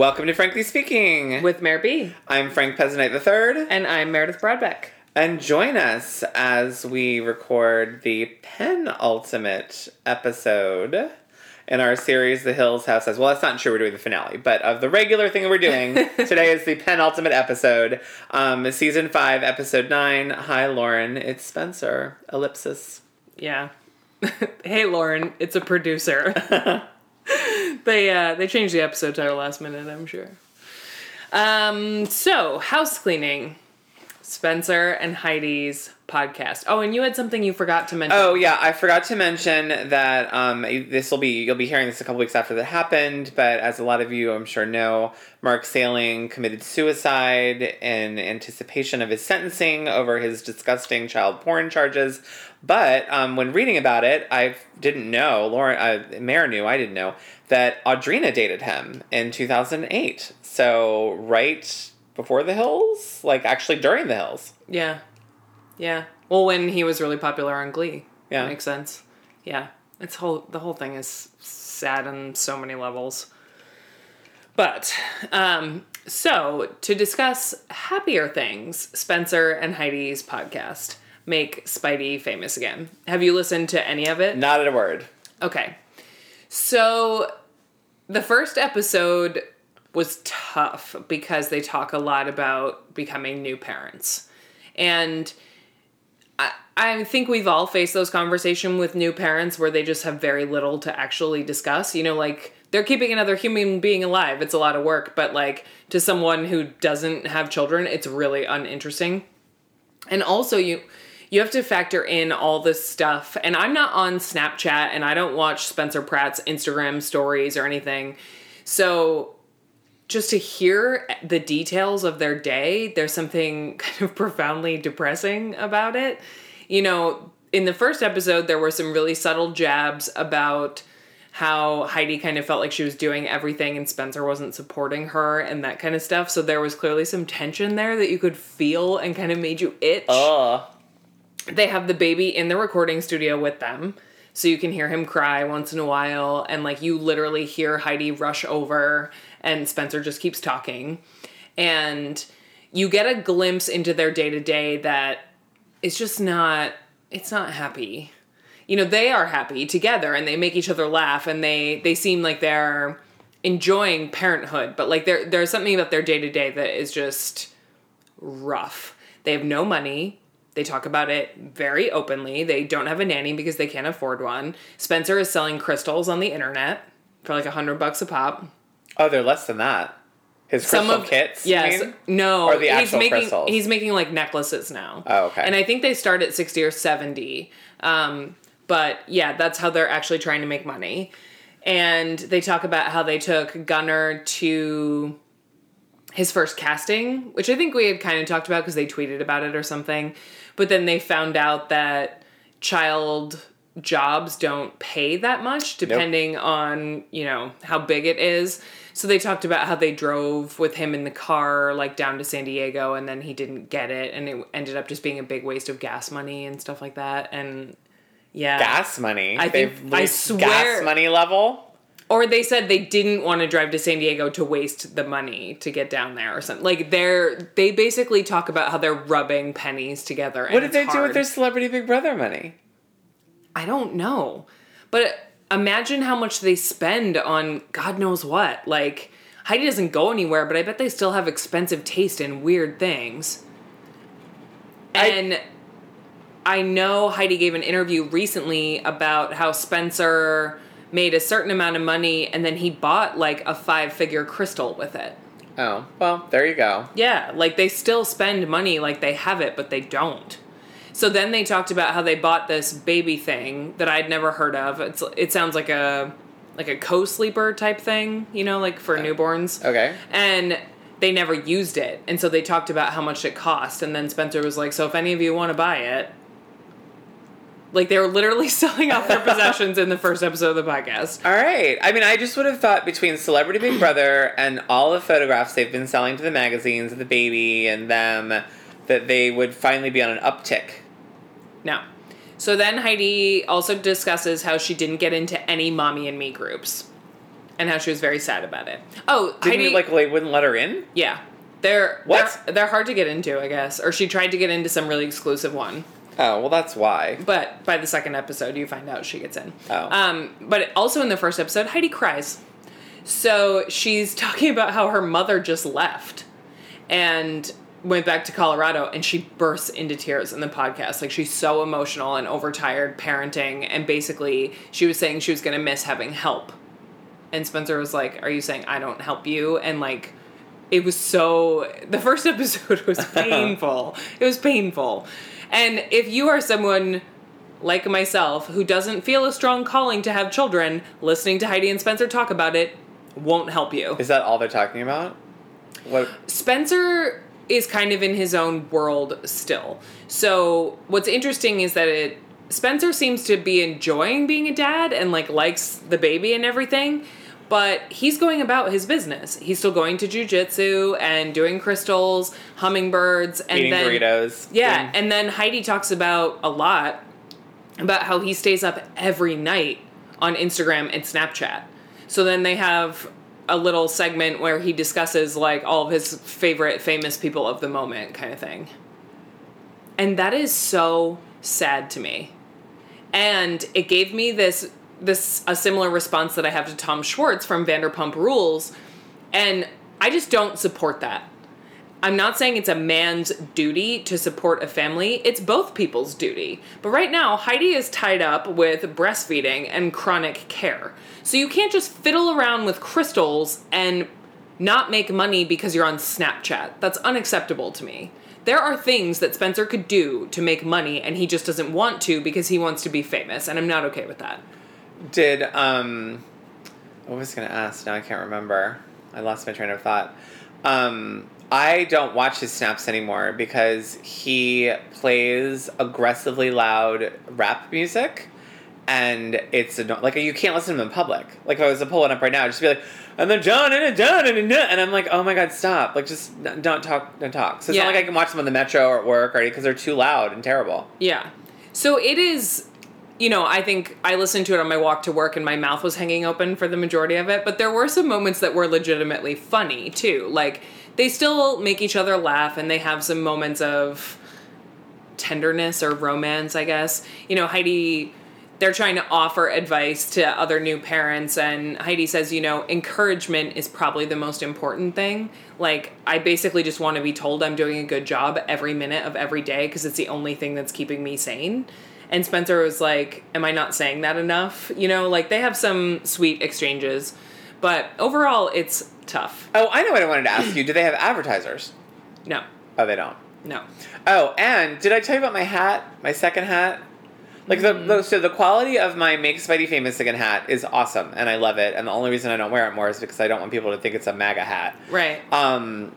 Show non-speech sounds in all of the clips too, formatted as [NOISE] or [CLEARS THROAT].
Welcome to Frankly Speaking. with Mayor B. I'm Frank Pezzanite III, And I'm Meredith Broadbeck. and join us as we record the penultimate episode in our series, The Hills Have Says. Well, that's not true, we're doing the finale, but of the regular thing we're doing, [LAUGHS] today is the penultimate episode, um, season 5, episode 9. Hi, Lauren. It's Spencer. Ellipsis. Yeah. [LAUGHS] hey, Lauren, it's a producer. [LAUGHS] [LAUGHS] they uh, they changed the episode title last minute, I'm sure. Um, so house cleaning, Spencer and Heidi's podcast. Oh, and you had something you forgot to mention. Oh yeah, I forgot to mention that um, this will be you'll be hearing this a couple weeks after that happened. But as a lot of you, I'm sure know, Mark Salling committed suicide in anticipation of his sentencing over his disgusting child porn charges. But um, when reading about it, I didn't know. Lauren, uh, Mayor knew. I didn't know that Audrina dated him in 2008. So right before the Hills, like actually during the Hills. Yeah. Yeah. Well, when he was really popular on Glee. Yeah. Makes sense. Yeah. It's whole the whole thing is sad on so many levels. But um so to discuss happier things, Spencer and Heidi's podcast make Speidi famous again. Have you listened to any of it? Not a word. Okay. So the first episode was tough because they talk a lot about becoming new parents. And I, I think we've all faced those conversations with new parents where they just have very little to actually discuss. You know, like they're keeping another human being alive. It's a lot of work, but like to someone who doesn't have children, it's really uninteresting. And also you you have to factor in all this stuff. And I'm not on Snapchat and I don't watch Spencer Pratt's Instagram stories or anything. So just to hear the details of their day, there's something [LAUGHS] kind of profoundly depressing about it. You know, in the first episode, there were some really subtle jabs about how Heidi kind of felt like she was doing everything and Spencer wasn't supporting her and that kind of stuff. So there was clearly some tension there that you could feel and kind of made you itch Ugh. They have the baby in the recording studio with them. So you can hear him cry once in a while and like you literally hear heidi rush over and spencer just keeps talking. And you get a glimpse into their day-to-day that it's just not it's not happy. You know they are happy together and they make each other laugh and they they seem like they're enjoying parenthood but like there there's something about their day-to-day that is just rough. They have no money they talk about it very openly. They don't have a nanny because they can't afford one. Spencer is selling crystals on the internet for like a hundred bucks a pop. Oh, they're less than that. His crystal kits. you Yes. mean? No. Or the he's actual making crystals? he's making like necklaces now. Oh, okay. And I think they start at sixty or seventy. Um, but yeah, that's how they're actually trying to make money. And they talk about how they took Gunner to his first casting, which I think we had kind of talked about because they tweeted about it or something. But then they found out that child jobs don't pay that much depending on, you know, how big it is. So they talked about how they drove with him in the car like down to San Diego and then he didn't get it and it ended up just being a big waste of gas money and stuff like that and yeah. Gas money. I think- I swear- gas money level. Or they said they didn't want to drive to San Diego to waste the money to get down there or something. Like they're they basically talk about how they're rubbing pennies together. and What did they do with their celebrity Big Brother money? I don't know. But imagine how much they spend on God knows what. Like Heidi doesn't go anywhere, but I bet they still have expensive taste in weird things. I- And I know Heidi gave an interview recently about how Spencer made a certain amount of money and then he bought like a five figure crystal with it. Oh, well, there you go. Yeah, like they still spend money like they have it, but they don't. So then they talked about how they bought this baby thing that I'd never heard of. It's it sounds like a like a co-sleeper type thing, you know, like for newborns. Okay. And they never used it. And so they talked about how much it cost and then Spencer was like, "So if any of you want to buy it, like they were literally [LAUGHS] selling off their [LAUGHS] possessions in the first episode of the podcast. All right. I mean, I just would have thought between Celebrity Big [CLEARS THROAT] Brother and all the photographs they've been selling to the magazines the baby and them that they would finally be on an uptick. No. So then Heidi also discusses how she didn't get into any mommy and me groups. and how she was very sad about it. Oh, Didn't Heidi, you, like they wouldn't let her in? yeah, they're What? They're, they're hard to get into, I guess. Or she tried to get into some really exclusive one, Oh well, that's why. but by the second episode, you find out she gets in. Oh. Um, but also in the first episode, Heidi cries. So she's [LAUGHS] talking about how her mother just left and went back to Colorado and she bursts into tears in the podcast. Like she's so emotional and overtired parenting and basically she was saying she was going to miss having help. And Spencer was like, "Are you saying I don't help you?" And like it was so the first [LAUGHS] episode was [LAUGHS] painful. it was painful. And if you are someone like myself who doesn't feel a strong calling to have children, listening to Heidi and Spencer talk about it won't help you. Is that all they're talking about? What? Spencer is kind of in his own world still. So what's interesting is that it Spencer seems to be enjoying being a dad and like likes the baby and everything, but he's going about his business. He's still going to jujitsu and doing crystals, hummingbirds, and Eating then burritos. yeah, Doing- and then Heidi talks about a lot about how he stays up every night on Instagram and Snapchat. So then they have a little segment where he discusses like all of his favorite famous people of the moment kind of thing. And that is so sad to me. And it gave me this this a similar response that I have to Tom Schwartz from Vanderpump Rules and I just don't support that. I'm not saying it's a man's duty to support a family, it's both people's duty. But right now, Heidi is tied up with breastfeeding and chronic care. So you can't just fiddle around with crystals and not make money because you're on Snapchat. That's unacceptable to me. There are things that Spencer could do to make money and he just doesn't want to because he wants to be famous, and I'm not okay with that. Did um, I was gonna ask? Now I can't remember. I lost my train of thought. Um, I don't watch his snaps anymore because he plays aggressively loud rap music, and it's anno- like you can't listen to him in public. Like if I was to pull it up right now, I'd just be like, and then John and John and and I'm like, oh my god, stop! Like just n- don't talk, don't talk. So it's Yeah. not like I can watch them on the metro or at work or because they're too loud and terrible. Yeah. So it is, you know, I think I listened to it on my walk to work and my mouth was hanging open for the majority of it, but there were some moments that were legitimately funny too. Like they still make each other laugh and they have some moments of tenderness or romance, I guess. You know, Heidi they're trying to offer advice to other new parents and Heidi says, you know, encouragement is probably the most important thing. Like I basically just want to be told I'm doing a good job every minute of every day because it's the only thing that's keeping me sane. And Spencer was like, am I not saying that enough? You know, like they have some sweet exchanges, but overall it's tough. Oh, I know what I wanted to ask you. Do they have advertisers? No. Oh, they don't. No. Oh, and did I tell you about my hat? My second hat? Like the, the so the quality of my Make Speidi Famous Again hat is awesome, and I love it. And the only reason I don't wear it more is because I don't want people to think it's a MAGA hat. Right. Um,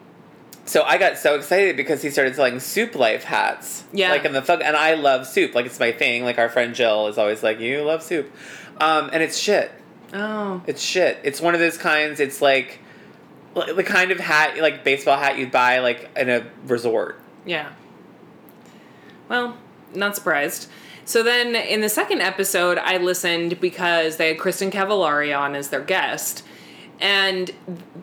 so I got so excited because he started selling Soup Life hats. Yeah. Like in the thug, and I love soup. Like it's my thing. Like our friend Jill is always like, "You love soup," um, and it's shit. Oh. It's shit. It's one of those kinds. It's like like the kind of hat, like baseball hat you'd buy like in a resort. Yeah. Well, not surprised. So then in the second episode, I listened because they had Kristin Cavallari on as their guest. And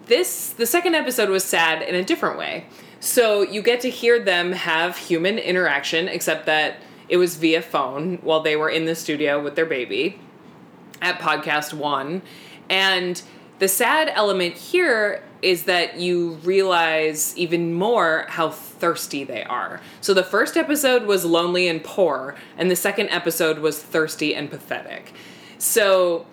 this, the second episode was sad in a different way. So you get to hear them have human interaction, except that it was via phone while they were in the studio with their baby at podcast one. And the sad element here is that you realize even more how thirsty they are. So the first episode was lonely and poor, and the second episode was thirsty and pathetic. So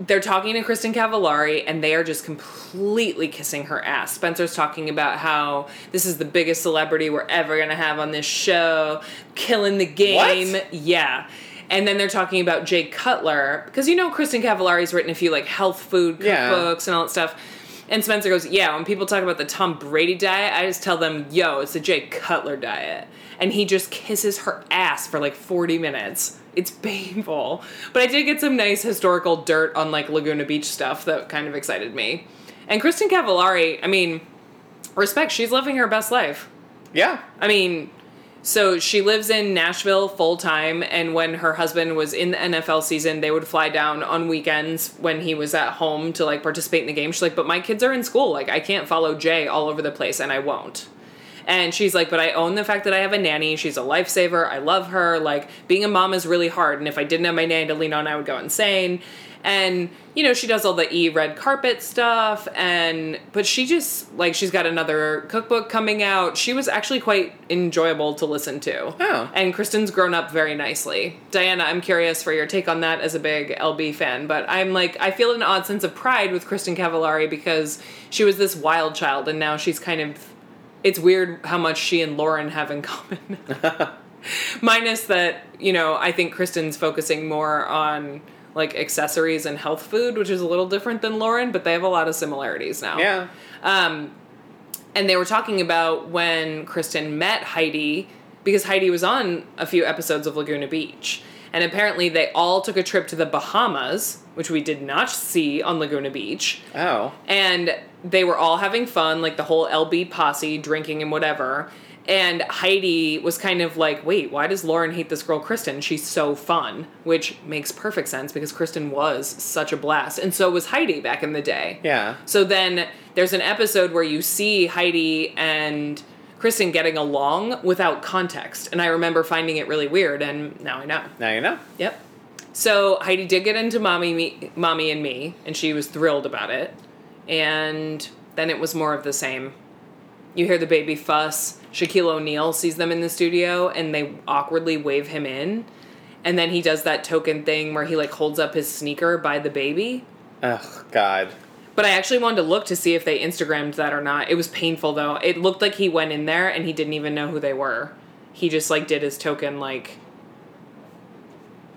they're talking to Kristin Cavallari and they are just completely kissing her ass. Spencer's talking about how this is the biggest celebrity we're ever going to have on this show, killing the game. What? Yeah. And then they're talking about Jay Cutler because you know Kristin Cavallari's written a few like health food Yeah. cookbooks and all that stuff. And Spencer goes, "Yeah, when people talk about the Tom Brady diet, I just tell them, "Yo, it's the Jay Cutler diet." And he just kisses her ass for like 40 minutes. It's painful. But I did get some nice historical dirt on like Laguna Beach stuff that kind of excited me. And Kristin Cavallari, I mean, respect, she's living her best life. Yeah. I mean, so she lives in Nashville full time, and when her husband was in the NFL season, they would fly down on weekends when he was at home to like participate in the game. She's like, but my kids are in school, like I can't follow Jay all over the place, and I won't. And she's like, but I own the fact that I have a nanny. She's a lifesaver. I love her. Like, being a mom is really hard. And if I didn't have my nanny to lean on, I would go insane. And, you know, she does all the e red carpet stuff. And, but she just, like, she's got another cookbook coming out. She was actually quite enjoyable to listen to. Oh. And Kristin's grown up very nicely. Diana, I'm curious for your take on that as a big LB fan. But I'm like, I feel an odd sense of pride with Kristin Cavallari because she was this wild child and now she's kind of it's weird how much she and Lauren have in common. [LAUGHS] Minus that, you know, I think Kristin's focusing more on like accessories and health food, which is a little different than Lauren, but they have a lot of similarities now. Yeah. Um, and they were talking about when Kristin met Heidi because Heidi was on a few episodes of Laguna Beach. And apparently they all took a trip to the Bahamas, which we did not see on Laguna Beach. Oh. And they were all having fun, like the whole LB posse, drinking and whatever. And Heidi was kind of like, wait, why does Lauren hate this girl, Kristin? She's so fun. Which makes perfect sense because Kristin was such a blast. And so was Heidi back in the day. Yeah. So then there's an episode where you see Heidi and Kristin getting along without context. And I remember finding it really weird, and now I know. Now you know. Yep. So Heidi did get into mommy, me, mommy and me, and she was thrilled about it. And then it was more of the same. You hear the baby fuss. Shaquille O'Neal sees them in the studio, and they awkwardly wave him in. And then he does that token thing where he like holds up his sneaker by the baby. Oh God. But I actually wanted to look to see if they Instagrammed that or not. It was painful though. It looked like he went in there and he didn't even know who they were. He just like did his token like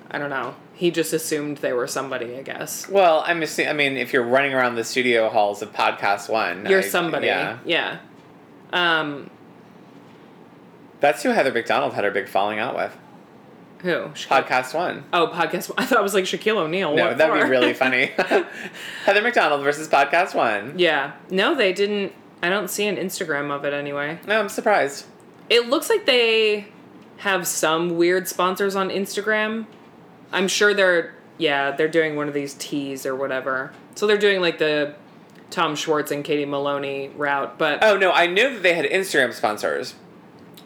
I don't know. He just assumed they were somebody, I guess. Well, I'm assuming. I mean, if you're running around the studio halls of Podcast One, You're I- somebody. Yeah. Yeah. Um That's who Heather McDonald had her big falling out with. Who? Podcast One. Oh, podcast. One. [LAUGHS] I thought it was like Shaquille O'Neal. No, What that'd for? be really [LAUGHS] funny. [LAUGHS] Heather McDonald versus Podcast One. Yeah. No, they didn't. I don't see an Instagram of it anyway. No, I'm surprised. It looks like they have some weird sponsors on Instagram. I'm sure they're yeah, they're doing one of these teas or whatever. So they're doing like the Tom Schwartz and Katie Maloney route, but Oh no, I knew that they had Instagram sponsors,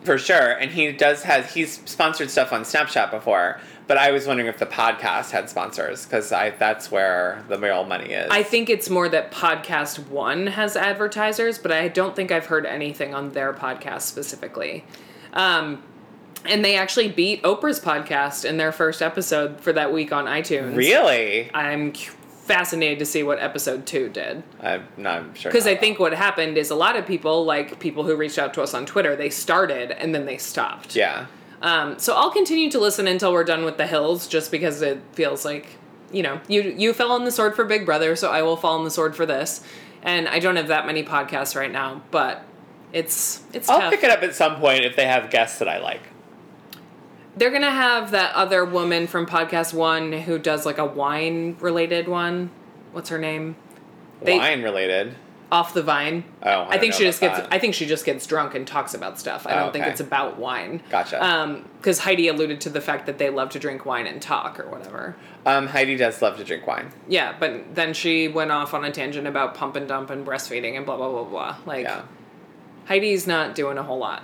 for sure. And he does has he's sponsored stuff on Snapchat before. But I was wondering if the podcast had sponsors because I that's where the real money is. I think it's more that Podcast One has advertisers, but I don't think I've heard anything on their podcast specifically. Um, and they actually beat Oprah's podcast in their first episode for that week on iTunes. really. I'm fascinated to see what episode two did. I'm not sure. Because I think what happened is a lot of people, like people who reached out to us on Twitter, they started and then they stopped. Yeah. Um, so I'll continue to listen until we're done with the hills, just because it feels like, you know, you you fell on the sword for Big Brother, so I will fall on the sword for this. And I don't have that many podcasts right now, but it's it's I'll tough. pick it up at some point if they have guests that I like. They're gonna have that other woman from Podcast One who does like a wine related one. What's her name? They- Wine related. Off the vine. Oh, I I, don't think she just gets. that. I think she just gets drunk and talks about stuff. I Oh, don't think okay. it's about wine. Gotcha. Um, because Heidi alluded to the fact that they love to drink wine and talk or whatever. Um, Heidi does love to drink wine. Yeah, but then she went off on a tangent about pump and dump and breastfeeding and blah blah blah blah. Like Yeah. Heidi's not doing a whole lot.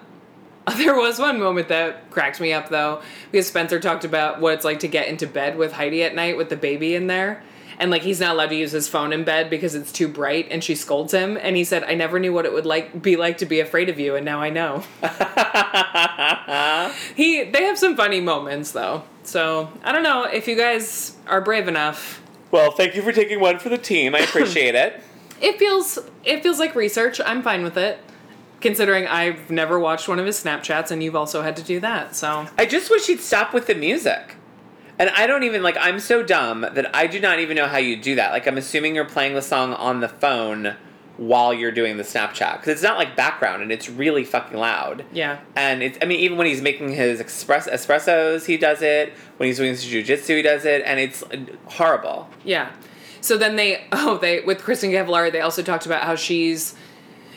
[LAUGHS] There was one moment that cracked me up though, because Spencer talked about what it's like to get into bed with Heidi at night with the baby in there. And like he's not allowed to use his phone in bed because it's too bright and she scolds him and he said, I never knew what it would like be like to be afraid of you and now I know. [LAUGHS] he they have some funny moments though. So I don't know if you guys are brave enough. Well, thank you for taking one for the team. I [LAUGHS] appreciate it. It feels it feels like research. I'm fine with it. Considering I've never watched one of his Snapchats and you've also had to do that. So I just wish he'd stop with the music. And I don't even like I'm so dumb that I do not even know how you do that. Like I'm assuming you're playing the song on the phone while you're doing the Snapchat because it's not like background and it's really fucking loud. yeah. And it's I mean even when he's making his express espressos, he does it. When he's doing his jujitsu, he does it, and it's uh, horrible. Yeah. So then they [LAUGHS] oh they with Kristin Cavallari they also talked about how she's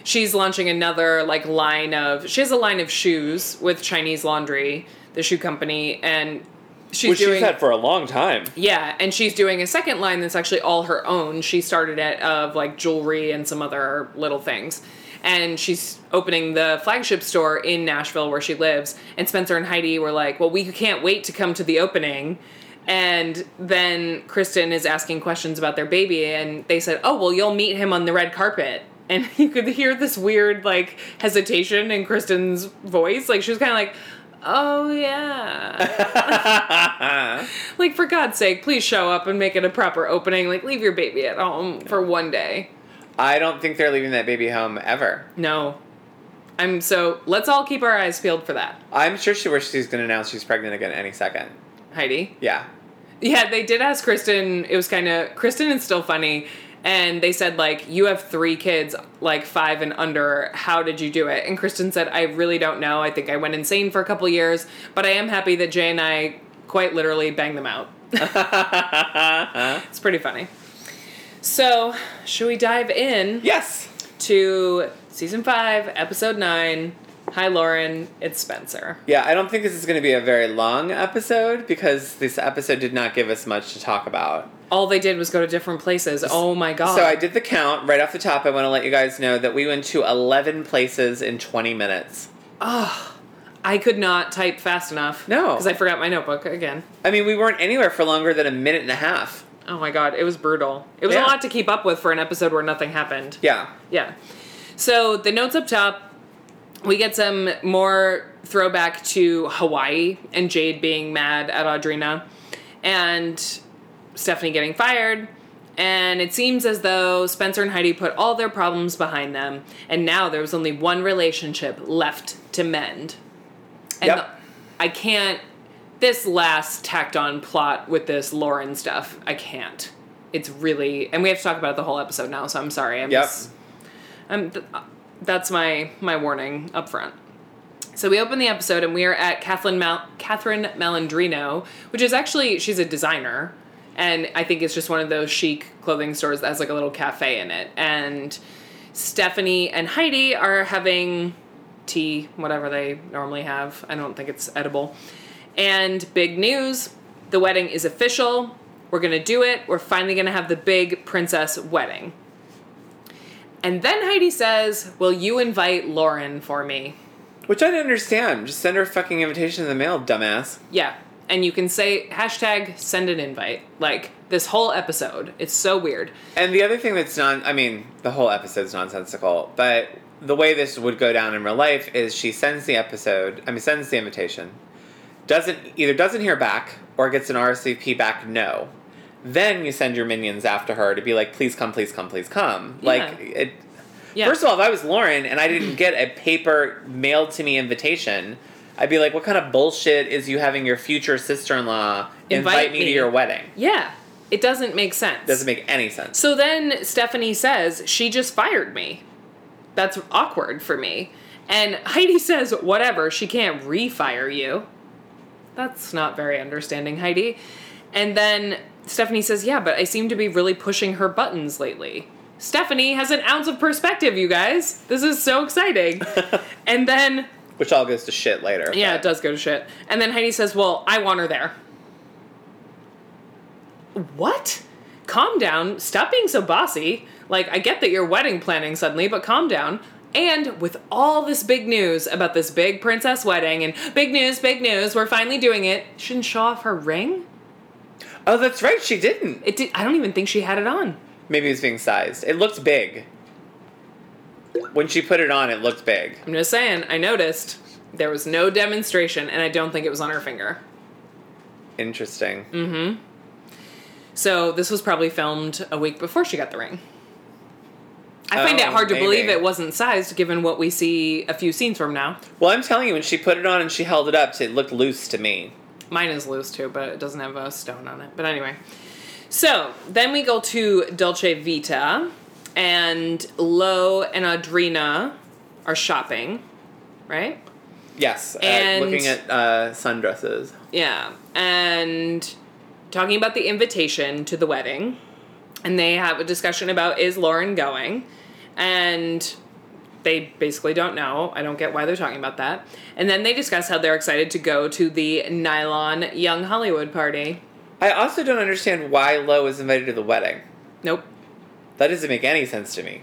she's launching another like line of she has a line of shoes with Chinese Laundry, the shoe company, and she's Which doing she's had for a long time. yeah, and she's doing a second line that's actually all her own. She started it of like jewelry and some other little things. And she's opening the flagship store in Nashville where she lives. And Spencer and Heidi were like, Well, we can't wait to come to the opening. And then Kristin is asking questions about their baby, and they said, Oh, well, you'll meet him on the red carpet. And [LAUGHS] you could hear this weird, like, hesitation in Kristin's voice. Like, she was kind of like, Oh, yeah. [LAUGHS] Like, for God's sake, please show up and make it a proper opening. Like, leave your baby at home for one day. I don't think they're leaving that baby home ever. No. I'm so, let's all keep our eyes peeled for that. I'm sure she wishes she's going to announce she's pregnant again any second. Heidi? Yeah. Yeah, they did ask Kristin. It was kind of, Kristin is still funny. And they said, like, you have three kids, like five and under. How did you do it? And Kristin said, I really don't know. I think I went insane for a couple years, but I am happy that Jay and I quite literally banged them out. [LAUGHS] it's pretty funny. So, should we dive in yes. to season five, episode nine? Hi, Lauren. It's Spencer. Yeah, I don't think this is going to be a very long episode because this episode did not give us much to talk about. All they did was go to different places. Oh my god. So I did the count right off the top. I want to let you guys know that we went to 11 places in 20 minutes. Oh, I could not type fast enough. No. Because I forgot my notebook again. I mean, we weren't anywhere for longer than a minute and a half. Oh my god, it was brutal. It was Yeah. a lot to keep up with for an episode where nothing happened. Yeah. Yeah. So the notes up top, we get some more throwback to Hawaii and Jade being mad at Audrina and Stephanie getting fired. And it seems as though Spencer and Heidi put all their problems behind them, and now there was only one relationship left to mend. And Yep. the- I can't. This last tacked on plot with this Lauren stuff, I can't. It's really, and we have to talk about the whole episode now. So I'm sorry. I'm Yep. just, I'm. Th- that's my my warning up front. So we open the episode and we are at Kathleen Mal- Catherine Malandrino, which is actually she's a designer, and I think it's just one of those chic clothing stores that has like a little cafe in it. And Stephanie and Heidi are having tea, whatever they normally have. I don't think it's edible. And big news: the wedding is official. We're gonna do it. We're finally gonna have the big princess wedding. And then Heidi says, Will you invite Lauren for me? Which I didn't understand. Just send her a fucking invitation in the mail, dumbass. Yeah. And you can say hashtag send an invite. Like this whole episode. It's so weird. And the other thing that's non I mean, the whole episode's nonsensical, but the way this would go down in real life is she sends the episode, I mean sends the invitation, doesn't either doesn't hear back or gets an RSVP back no. Then you send your minions after her to be like, please come, please come, please come. Like it Yeah. First of all, if I was Lauren and I didn't [CLEARS THROAT] get a paper mailed to me invitation, I'd be like, what kind of bullshit is you having your future sister in law invite, Invite me, me. to your wedding? yeah. It doesn't make sense. Doesn't make any sense. So then Stephanie says, She just fired me. That's awkward for me. And Heidi says, Whatever, she can't refire you. That's not very understanding, Heidi. And then Stephanie says, Yeah, but I seem to be really pushing her buttons lately. Stephanie has an ounce of perspective, you guys. This is so exciting. [LAUGHS] and then, Which all goes to shit later. yeah, but- it does go to shit. And then Heidi says, Well, I want her there. What? Calm down. Stop being so bossy. Like, I get that you're wedding planning suddenly, but calm down. And with all this big news about this big princess wedding and big news, big news, we're finally doing it. Shouldn't show off her ring? Oh, that's right. She didn't. It did. I don't even think she had it on. Maybe it was being sized. It looked big. When she put it on, it looked big. I'm just saying. I noticed there was no demonstration, and I don't think it was on her finger. Interesting. Mm. Hmm. So this was probably filmed a week before she got the ring. I find it Oh, hard to believe it wasn't sized given what we see a few scenes from now. Well, I'm telling you, when she put it on and she held it up, it looked loose to me. Mine is loose too, but it doesn't have a stone on it. But anyway. So then we go to Dolce Vita, and Lo and Audrina are shopping, right? Yes. And- uh, looking at uh, sundresses. Yeah, and talking about the invitation to the wedding, and they have a discussion about is Lauren going, and they basically don't know. I don't get why they're talking about that. And then they discuss how they're excited to go to the Nylon Young Hollywood party. I also don't understand why Lo is invited to the wedding. Nope. That doesn't make any sense to me.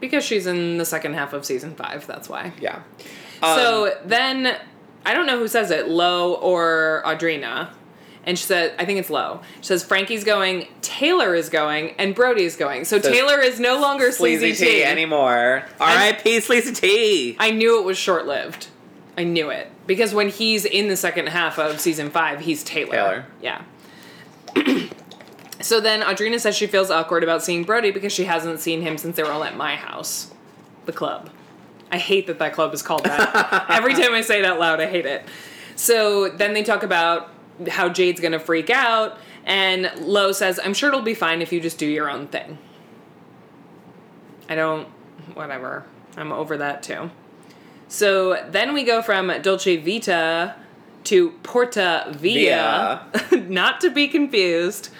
Because she's in the second half of season five, that's why. Yeah. Um, so then, I don't know who says it, Lo or Audrina. And she said, I think it's Lo. She says, Frankie's going, Taylor is going, and Brody is going. So, So Taylor is no longer Sleazy Sleazy T T. anymore. R.I.P. Sleazy T. I knew it was short lived. I knew it. Because when he's in the second half of season five, he's Taylor. Taylor. Yeah. [CLEARS THROAT] so then Audrina says she feels awkward about seeing Brody because she hasn't seen him since they were all at my house, the club. I hate that that club is called that. [LAUGHS] Every time I say it out loud, I hate it. So then they talk about how Jade's gonna freak out, and Lo says, I'm sure it'll be fine if you just do your own thing. I don't, whatever. I'm over that too. So then we go from Dolce Vita to Porta Via, [LAUGHS] not to be confused.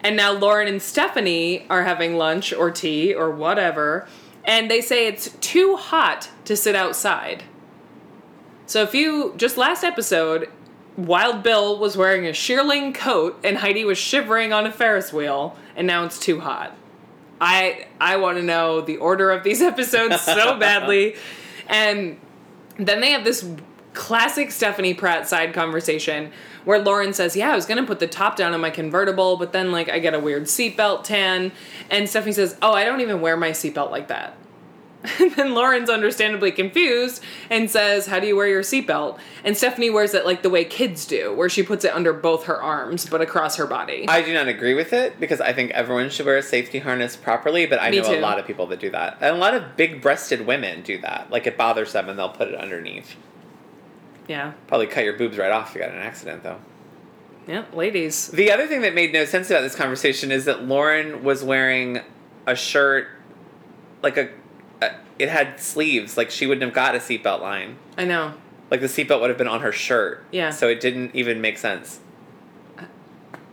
And now Lauren and Stephanie are having lunch or tea or whatever, and they say it's too hot to sit outside. So if you just last episode, Wild Bill was wearing a shearling coat and Heidi was shivering on a Ferris wheel, and now it's too hot. I I want to know the order of these [LAUGHS] episodes so badly. And then they have this classic Stephanie Pratt side conversation where Lauren says, "Yeah, I was gonna put the top down on my convertible, but then like I get a weird seatbelt tan." And Stephanie says, "Oh, I don't even wear my seatbelt like that." [LAUGHS] And then Lauren's understandably confused and says, How do you wear your seatbelt? And Stephanie wears it like the way kids do, where she puts it under both her arms but across her body. I do not agree with it because I think everyone should wear a safety harness properly, but I Me know a lot of people that do that. And a lot of big breasted women do that. Like it bothers them and they'll put it underneath. Yeah. Probably cut your boobs right off if you got in an accident though. Yeah, ladies. The other thing that made no sense about this conversation is that Lauren was wearing a shirt like a, a it had sleeves, like she wouldn't have got a seatbelt line. I know. Like the seatbelt would have been on her shirt. Yeah. So it didn't even make sense.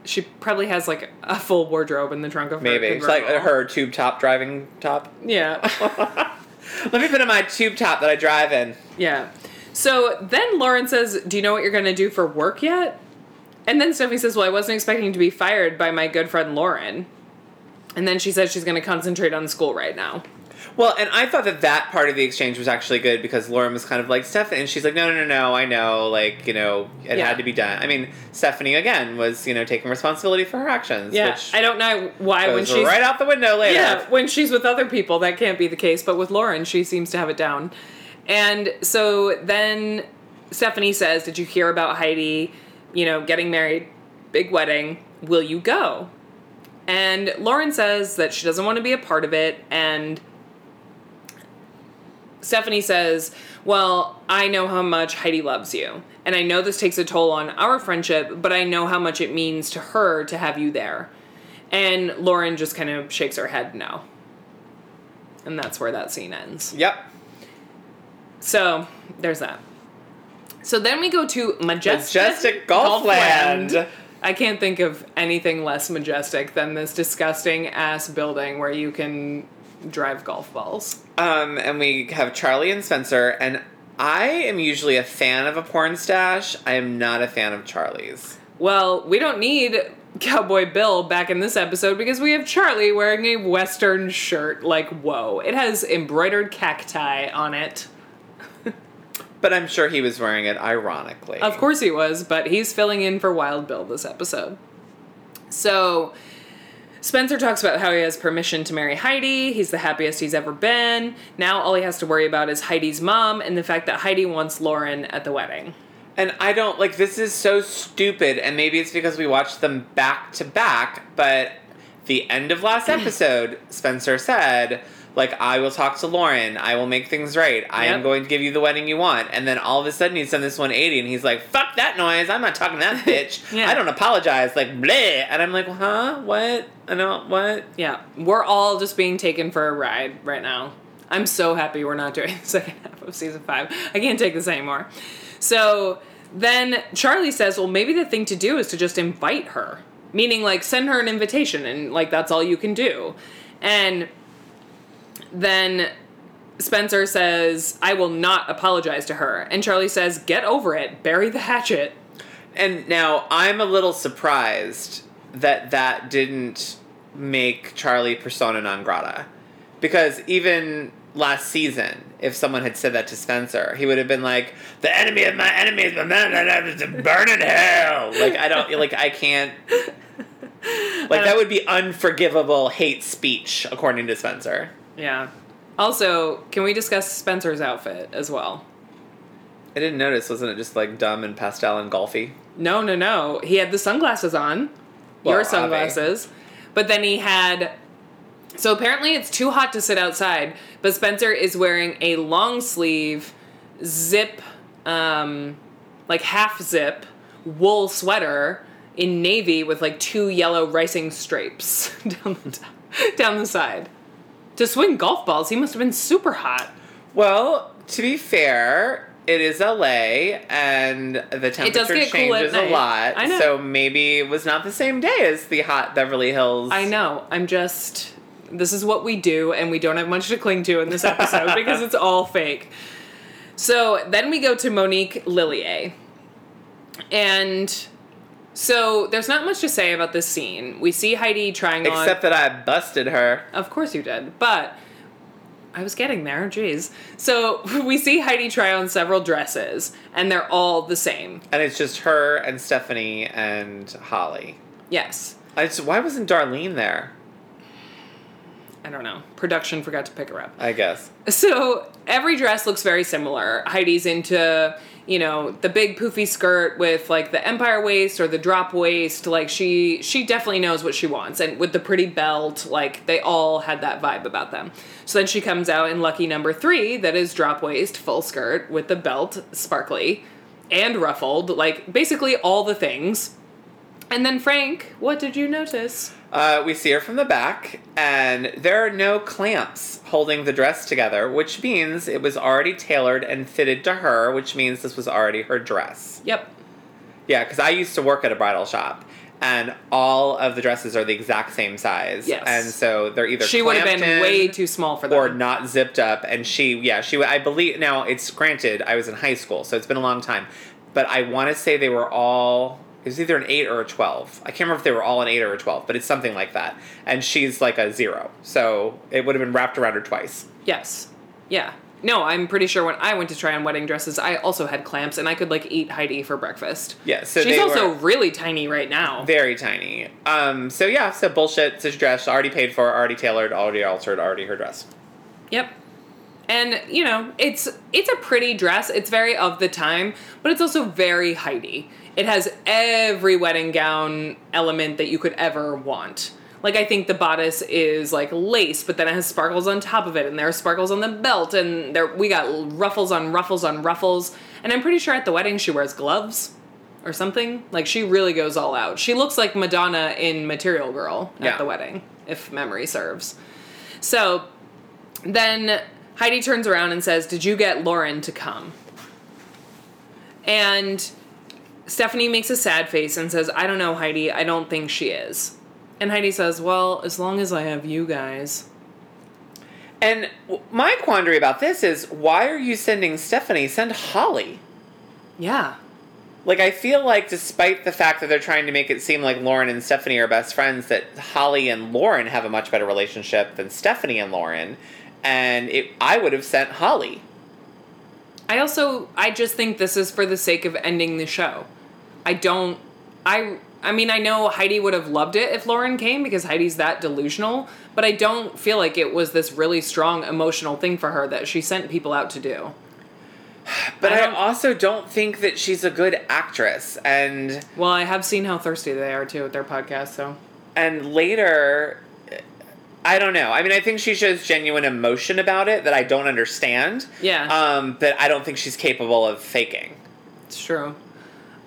She probably has like a full wardrobe in the trunk of her. Maybe. It's like convertible. her tube top driving top. Yeah. [LAUGHS] Let me put on my tube top that I drive in. yeah. So then Lauren says, Do you know what you're going to do for work yet? And then Stephanie says, Well, I wasn't expecting to be fired by my good friend Lauren. And then she says she's going to concentrate on school right now. Well, and I thought that that part of the exchange was actually good because Lauren was kind of like Stephanie, and she's like, no, no, no, no, I know, like you know, it Yeah. had to be done. I mean, Stephanie again was you know taking responsibility for her actions, Yeah. which I don't know why when she's. right out the window later. Yeah, when she's with other people, that can't be the case. But with Lauren, she seems to have it down. And so then Stephanie says, Did you hear about Heidi, you know, getting married, big wedding? Will you go? And Lauren says that she doesn't want to be a part of it. And Stephanie says, Well, I know how much Heidi loves you. And I know this takes a toll on our friendship, but I know how much it means to her to have you there. And Lauren just kind of shakes her head no. And that's where that scene ends. Yep. So there's that. So then we go to Majestic, Majestic Golfland. I can't think of anything less majestic than this disgusting ass building where you can drive golf balls. Um, and we have Charlie and Spencer, and I am usually a fan of a porn stash. I am not a fan of Charlie's. Well, we don't need Cowboy Bill back in this episode because we have Charlie wearing a Western shirt. Like, whoa. It has embroidered cacti on it. But I'm sure he was wearing it ironically. Of course he was, but he's filling in for Wild Bill this episode. So Spencer talks about how he has permission to marry Heidi. He's the happiest he's ever been. Now all he has to worry about is Heidi's mom and the fact that Heidi wants Lauren at the wedding. And I don't like this is so stupid, and maybe it's because we watched them back to back, but the end of last [CLEARS THROAT] episode, Spencer said, like, I will talk to Lauren, I will make things right, I am going to give you the wedding you want. And then all of a sudden he's done this 180 and he's like, fuck that noise, I'm not talking to that [LAUGHS] bitch. Yeah. I don't apologize, like bleh. And I'm like, huh? What? I don't what? Yeah, we're all just being taken for a ride right now. I'm so happy we're not doing [LAUGHS] the second half of season five. I can't take this anymore. So then Charlie says, well, maybe the thing to do is to just invite her, meaning like send her an invitation and like that's all you can do. And then Spencer says, I will not apologize to her. And Charlie says, Get over it, bury the hatchet. And now I'm a little surprised that that didn't make Charlie persona non grata. Because even last season, if someone had said that to Spencer, he would have been like, "The enemy of my enemy is my man, and I have to burn in hell." Like I don't like I can't. Like that would be unforgivable hate speech, according to Spencer. Yeah. Also, can we discuss Spencer's outfit as well? I didn't notice. Wasn't it just like dumb and pastel and golfy? No, no, no. He had the sunglasses on. Well, your sunglasses. But then he had. So apparently it's too hot to sit outside, but Spencer is wearing a long sleeve, zip, um, like half zip, wool sweater in navy with like two yellow ricing stripes [LAUGHS] down the, down the side. To swing golf balls, he must have been super hot. Well, to be fair, it is LA and the temperature get cool changes a lot. I know. So maybe it was not the same day as the hot Beverly Hills. I know. I'm just. This is what we do, and we don't have much to cling to in this episode [LAUGHS] because it's all fake. So then we go to Monique Lhuillier. And so there's not much to say about this scene. We see Heidi trying on. Except that I busted her. Of course you did. But I was getting there, jeez. So [LAUGHS] we see Heidi try on several dresses, and they're all the same. And it's just her and Stephanie and Holly. Yes. I just, why wasn't Darlene there? I don't know. Production forgot to pick her up. I guess. So every dress looks very similar. Heidi's into, you know, the big poofy skirt with like the empire waist or the drop waist. Like she she definitely knows what she wants. And with the pretty belt, like they all had that vibe about them. So then she comes out in lucky number three, that is drop waist, full skirt, with the belt sparkly and ruffled, like basically all the things. And then Frank, what did you notice? Uh, we see her from the back, and there are no clamps holding the dress together, which means it was already tailored and fitted to her, which means this was already her dress. Yep. Yeah, because I used to work at a bridal shop, and all of the dresses are the exact same size. Yes. And so they're either She would have been way too small for them. or not zipped up. And she, yeah, she. I believe now it's granted. I was in high school, so it's been a long time, but I want to say they were all. It was either an eight or a twelve. I can't remember if they were all an eight or a twelve, but it's something like that. And she's like a zero, so it would have been wrapped around her twice. Yes. Yeah. No, I'm pretty sure when I went to try on wedding dresses, I also had clamps and I could like eat Heidi for breakfast. Yeah, so She's also really tiny right now. Very tiny. Um. So yeah. So bullshit. Such dress already paid for, already tailored, already altered, already her dress. Yep. And you know, it's it's a pretty dress. It's very of the time, but it's also very Heidi. It has every wedding gown element that you could ever want. Like I think the bodice is like lace, but then it has sparkles on top of it, and there are sparkles on the belt, and there we got ruffles on ruffles on ruffles. And I'm pretty sure at the wedding she wears gloves or something. Like she really goes all out. She looks like Madonna in Material Girl at Yeah. the wedding, if memory serves. So then Heidi turns around and says, Did you get Lauren to come? And Stephanie makes a sad face and says, I don't know, Heidi. I don't think she is. And Heidi says, Well, as long as I have you guys. And my quandary about this is why are you sending Stephanie? Send Holly. Yeah. Like I feel like despite the fact that they're trying to make it seem like Lauren and Stephanie are best friends, that Holly and Lauren have a much better relationship than Stephanie and Lauren. And it, I would have sent Holly. I also I just think this is for the sake of ending the show. I don't I I mean I know Heidi would have loved it if Lauren came because Heidi's that delusional, but I don't feel like it was this really strong emotional thing for her that she sent people out to do. But I I, also don't think that she's a good actress. And Well, I have seen how thirsty they are too with their podcast, so and later I don't know. I mean, I think she shows genuine emotion about it that I don't understand. Yeah. Um, but I don't think she's capable of faking. it's true.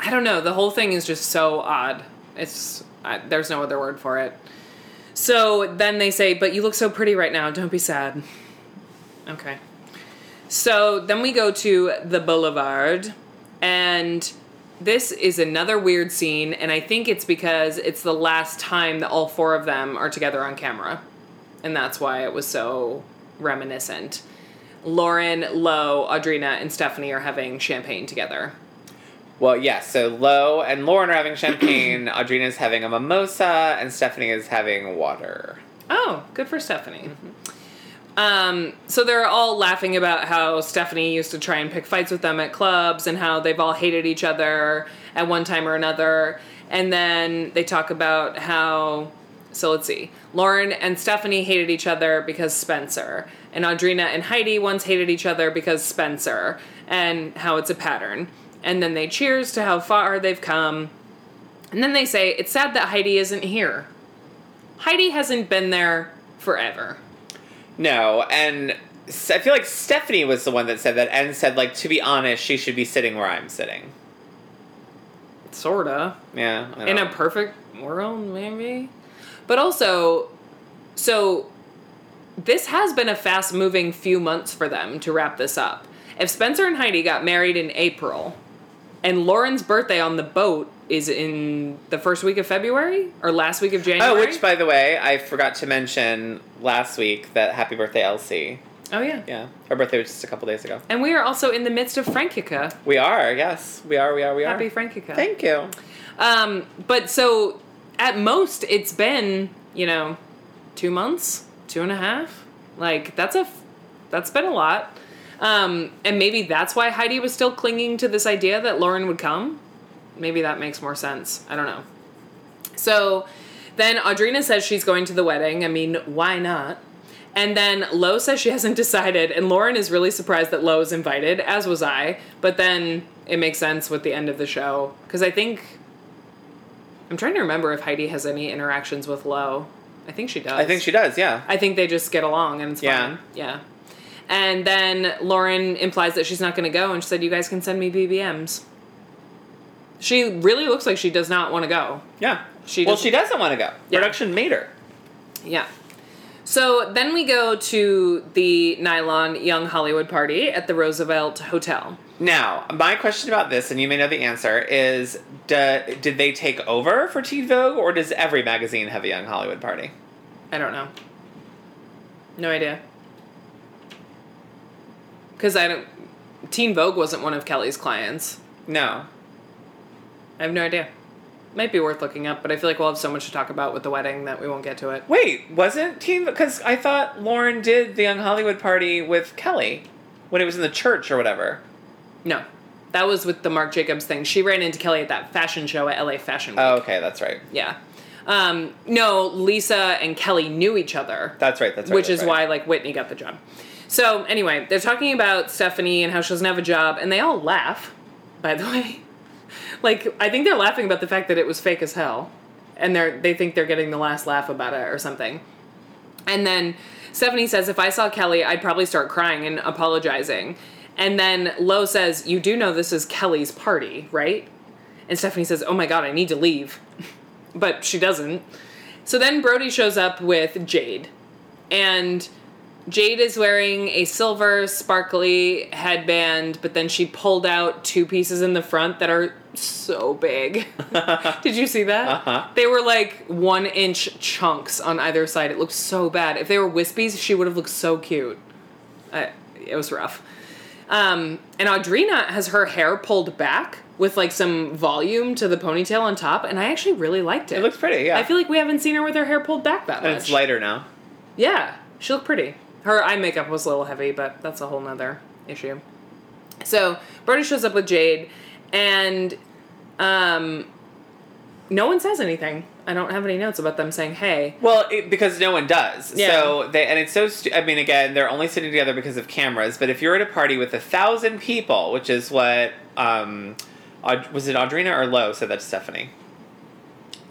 I don't know. The whole thing is just so odd. It's I, there's no other word for it. So then they say, "But you look so pretty right now. Don't be sad." Okay. So then we go to the boulevard, and this is another weird scene, and I think it's because it's the last time that all four of them are together on camera, and that's why it was so reminiscent. Lauren, Lo, Audrina, and Stephanie are having champagne together. Well, yes. so Lo and Lauren are having champagne. [CLEARS THROAT] Audrina is having a mimosa, and Stephanie is having water. Oh, good for Stephanie. Um, so they're all laughing about how Stephanie used to try and pick fights with them at clubs and how they've all hated each other at one time or another. And then they talk about how, so let's see, Lauren and Stephanie hated each other because Spencer. And Audrina and Heidi once hated each other because Spencer, and how it's a pattern. And then they cheers to how far they've come. And then they say, it's sad that Heidi isn't here. Heidi hasn't been there forever. No, and I feel like Stephanie was the one that said that, and said like to be honest, she should be sitting where I'm sitting. Sorta. Yeah, In a perfect world, maybe. But also, so this has been a fast moving few months for them to wrap this up. If Spencer and Heidi got married in April, and Lauren's birthday on the boat is in the first week of February or last week of January. Oh, which by the way, I forgot to mention last week that happy birthday Elsie. oh yeah. Yeah, her birthday was just a couple days ago. And we are also in the midst of Frankica. We are, yes, we are, we are, we are. Happy Frankica. Thank you. Um, but so at most it's been, you know, two months, two and a half. Like that's a, f- that's been a lot. Um, and maybe that's why Heidi was still clinging to this idea that Lauren would come. Maybe that makes more sense. I don't know. So then Audrina says she's going to the wedding. I mean, why not? And then Lo says she [LAUGHS] hasn't decided, and Lauren is really surprised that Lo is invited, as was I. But then it makes sense with the end of the show because I think I'm trying to remember if Heidi has any interactions with Lo. I think she does. I think she does. Yeah. I think they just get along and it's Yeah. fine. Yeah. And then Lauren implies that she's not going to go, and she said, "You guys can send me BBMs." She really looks like she does not want to go. Yeah. She well, doesn't- she doesn't want to go. Yeah. Production made her. Yeah. So then we go to the Nylon Young Hollywood party at the Roosevelt Hotel. Now, my question about this, and you may know the answer, is do, did they take over for Teen Vogue, or does every magazine have a Young Hollywood party? I don't know. No idea. Because I don't. Teen Vogue wasn't one of Kelly's clients. No. I have no idea. Might be worth looking up, but I feel like we'll have so much to talk about with the wedding that we won't get to it. Wait, wasn't Teen Because I thought Lauren did the Young Hollywood party with Kelly when it was in the church or whatever. No. That was with the Marc Jacobs thing. She ran into Kelly at that fashion show at LA Fashion Week. Oh, okay, that's right. Yeah. Um, no, Lisa and Kelly knew each other. That's right. That's right. which that's is right. why like Whitney got the job. So anyway, they're talking about Stephanie and how she doesn't have a job, and they all laugh. By the way, [LAUGHS] like I think they're laughing about the fact that it was fake as hell, and they're they think they're getting the last laugh about it or something. And then Stephanie says, "If I saw Kelly, I'd probably start crying and apologizing." And then Lo says, "You do know this is Kelly's party, right?" And Stephanie says, "Oh my god, I need to leave," [LAUGHS] but she doesn't. So then Brody shows up with Jade, and Jade is wearing a silver sparkly headband, but then she pulled out two pieces in the front that are so big. [LAUGHS] Did you see that? Uh-huh. They were like one inch chunks on either side. It looked so bad. If they were wispies, she would have looked so cute. Uh, it was rough. Um, and Audrina has her hair pulled back with like some volume to the ponytail on top, and I actually really liked it. It looks pretty, yeah. I feel like we haven't seen her with her hair pulled back that and much. it's lighter now. Yeah, she looked pretty. Her eye makeup was a little heavy, but that's a whole nother issue. So Brody shows up with Jade, and um, no one says anything. I don't have any notes about them saying hey. Well, it, because no one does. Yeah. So they and it's so. Stu- I mean, again, they're only sitting together because of cameras. But if you're at a party with a thousand people, which is what um, Aud- was it Audrina or Lo said that to Stephanie?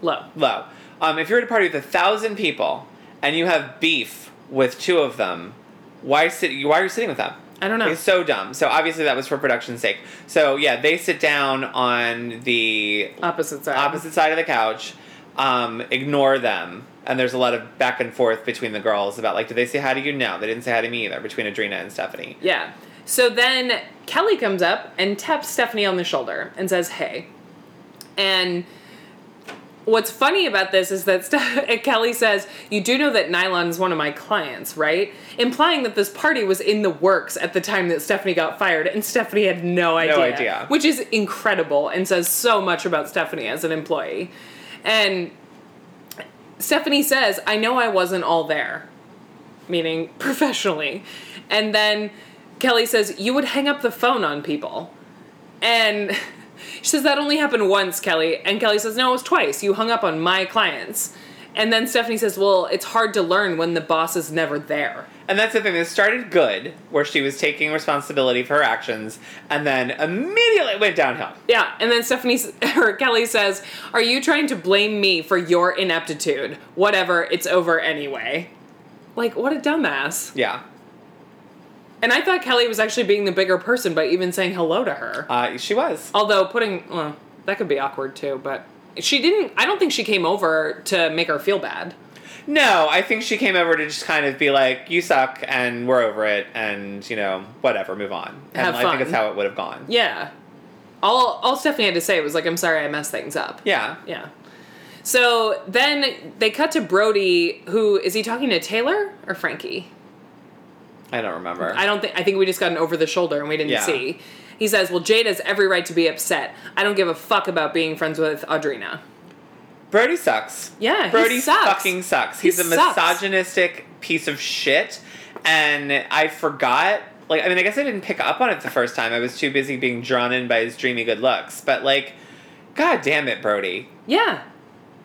Low. Lo. Um, if you're at a party with a thousand people and you have beef with two of them, why sit? Why are you sitting with them? I don't know. It's so dumb. So obviously that was for production's sake. So yeah, they sit down on the Opposite side. opposite side of the couch, um, ignore them, and there's a lot of back and forth between the girls about like, did they say hi to you? No, they didn't say hi to me either. Between Audrina and Stephanie. Yeah. So then Kelly comes up and taps Stephanie on the shoulder and says, hey. And what's funny about this is that [LAUGHS] Kelly says, You do know that Nylon is one of my clients, right? Implying that this party was in the works at the time that Stephanie got fired, and Stephanie had no idea. idea. Which is incredible and says so much about Stephanie as an employee. And Stephanie says, I know I wasn't all there, meaning [LAUGHS] professionally. And then Kelly says, You would hang up the phone on people. And [LAUGHS] she says, That only happened once, Kelly. And Kelly says, No, it was twice. You hung up on my clients. And then Stephanie says, Well, it's hard to learn when the boss is never there. And that's the thing. This started good, where she was taking responsibility for her actions, and then immediately went downhill. Yeah, and then Stephanie [LAUGHS] or Kelly says, "Are you trying to blame me for your ineptitude? Whatever, it's over anyway." Like, what a dumbass. Yeah. And I thought Kelly was actually being the bigger person by even saying hello to her. Uh, she was. Although putting, well, that could be awkward too, but she didn't, I don't think she came over to make her feel bad. No, I think she came over to just kind of be like, "You suck," and we're over it, and you know, whatever, move on. And Have I think that's how it would have gone. Yeah. All, all Stephanie had to say was like, I'm sorry I messed things up. Yeah. Yeah. So then they cut to Brody, who is he talking to Taylor or Frankie? I don't remember. I don't think I think we just got an over the shoulder and we didn't Yeah. see. He says, "Well, Jade has every right to be upset. I don't give a fuck about being friends with Audrina." Brody sucks. Yeah, he Brody sucks. fucking sucks. He He's a sucks. misogynistic piece of shit, and I forgot. Like, I mean, I guess I didn't pick up on it the first time. I was too busy being drawn in by his dreamy good looks. But like, god damn it, Brody. Yeah,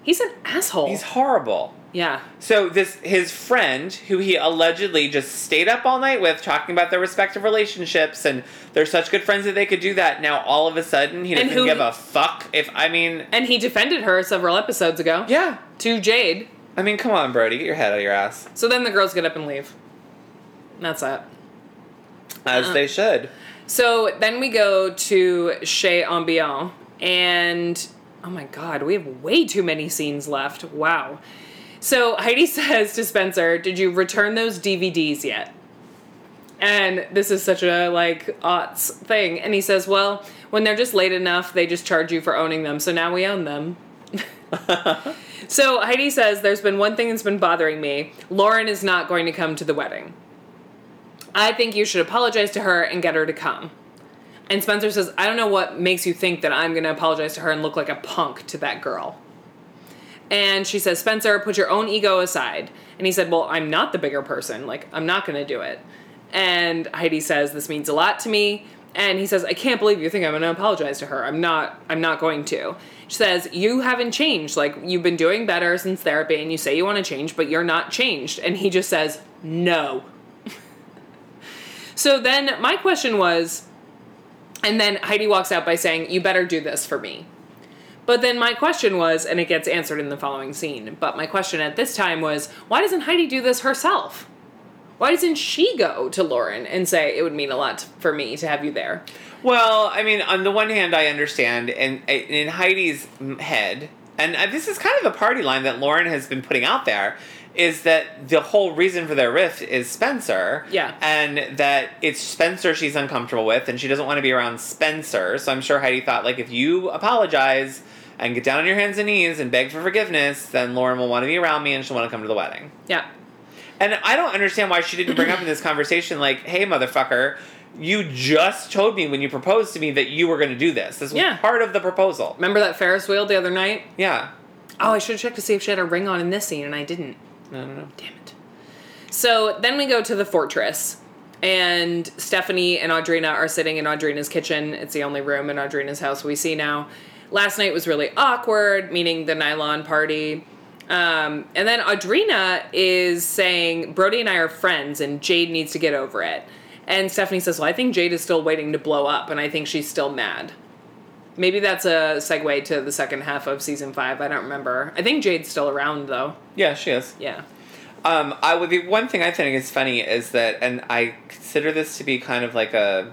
he's an asshole. He's horrible. Yeah, So this his friend, who he allegedly just stayed up all night with, talking about their respective relationships, and they're such good friends that they could do that. Now all of a sudden, he doesn't who- give a fuck. If I mean, and he defended her several episodes ago yeah, to Jade. I mean, come on, Brody, get your head out of your ass, So then the girls get up and leave. And That's it. as Uh-uh. they should. So then we go to Chez Ambiant, and oh my god, we have way too many scenes left. Wow. So Heidi [LAUGHS] says to Spencer, Did you return those DVDs yet? And this is such a like aughts thing. And he says, Well, when they're just late enough, they just charge you for owning them. So now we own them. [LAUGHS] so Heidi says, There's been one thing that's been bothering me. Lauren is not going to come to the wedding. I think you should apologize to her and get her to come. And Spencer says, I don't know what makes you think that I'm going to apologize to her and look like a punk to that girl. And she says, Spencer, put your own ego aside. And he said, Well, I'm not the bigger person. Like, I'm not going to do it. And Heidi says, This means a lot to me. And he says, I can't believe you think I'm going to apologize to her. I'm not. I'm not going to. She says, You haven't changed. Like, you've been doing better since therapy, and you say you want to change, but you're not changed. And he just says, No. [LAUGHS] so then my question was, and then Heidi walks out by saying, You better do this for me. But then my question was, and it gets answered in the following scene, but my question at this time was, why doesn't Heidi do this herself? Why doesn't she go to Lauren and say, It would mean a lot for me to have you there? Well, I mean, on the one hand, I understand, and in Heidi's head, and uh, this is kind of a party line that Lauren has been putting out there, is that the whole reason for their rift is Spencer. Yeah. And that it's Spencer she's uncomfortable with, and she doesn't want to be around Spencer. So I'm sure Heidi thought, like, if you apologize and get down on your hands and knees and beg for forgiveness, then Lauren will want to be around me and she'll want to come to the wedding. Yeah. And I don't understand why she didn't bring up in this conversation, like, hey, motherfucker, you just told me when you proposed to me that you were going to do this. This was Yeah. part of the proposal. Remember that Ferris wheel the other night? Yeah. Oh, I should have checked to see if she had a ring on in this scene, and I didn't. I don't know. Damn it. So then we go to the fortress, and Stephanie and Audrina are sitting in Audrina's kitchen. It's the only room in Audrina's house we see now. Last night was really awkward, meaning the nylon party. Um, and then Audrina is saying, Brody and I are friends, and Jade needs to get over it. And Stephanie says, Well, I think Jade is still waiting to blow up, and I think she's still mad. Maybe that's a segue to the second half of season five. I don't remember. I think Jade's still around, though. Yeah, she is. Yeah. Um, I would. The one thing I think is funny is that, and I consider this to be kind of like a,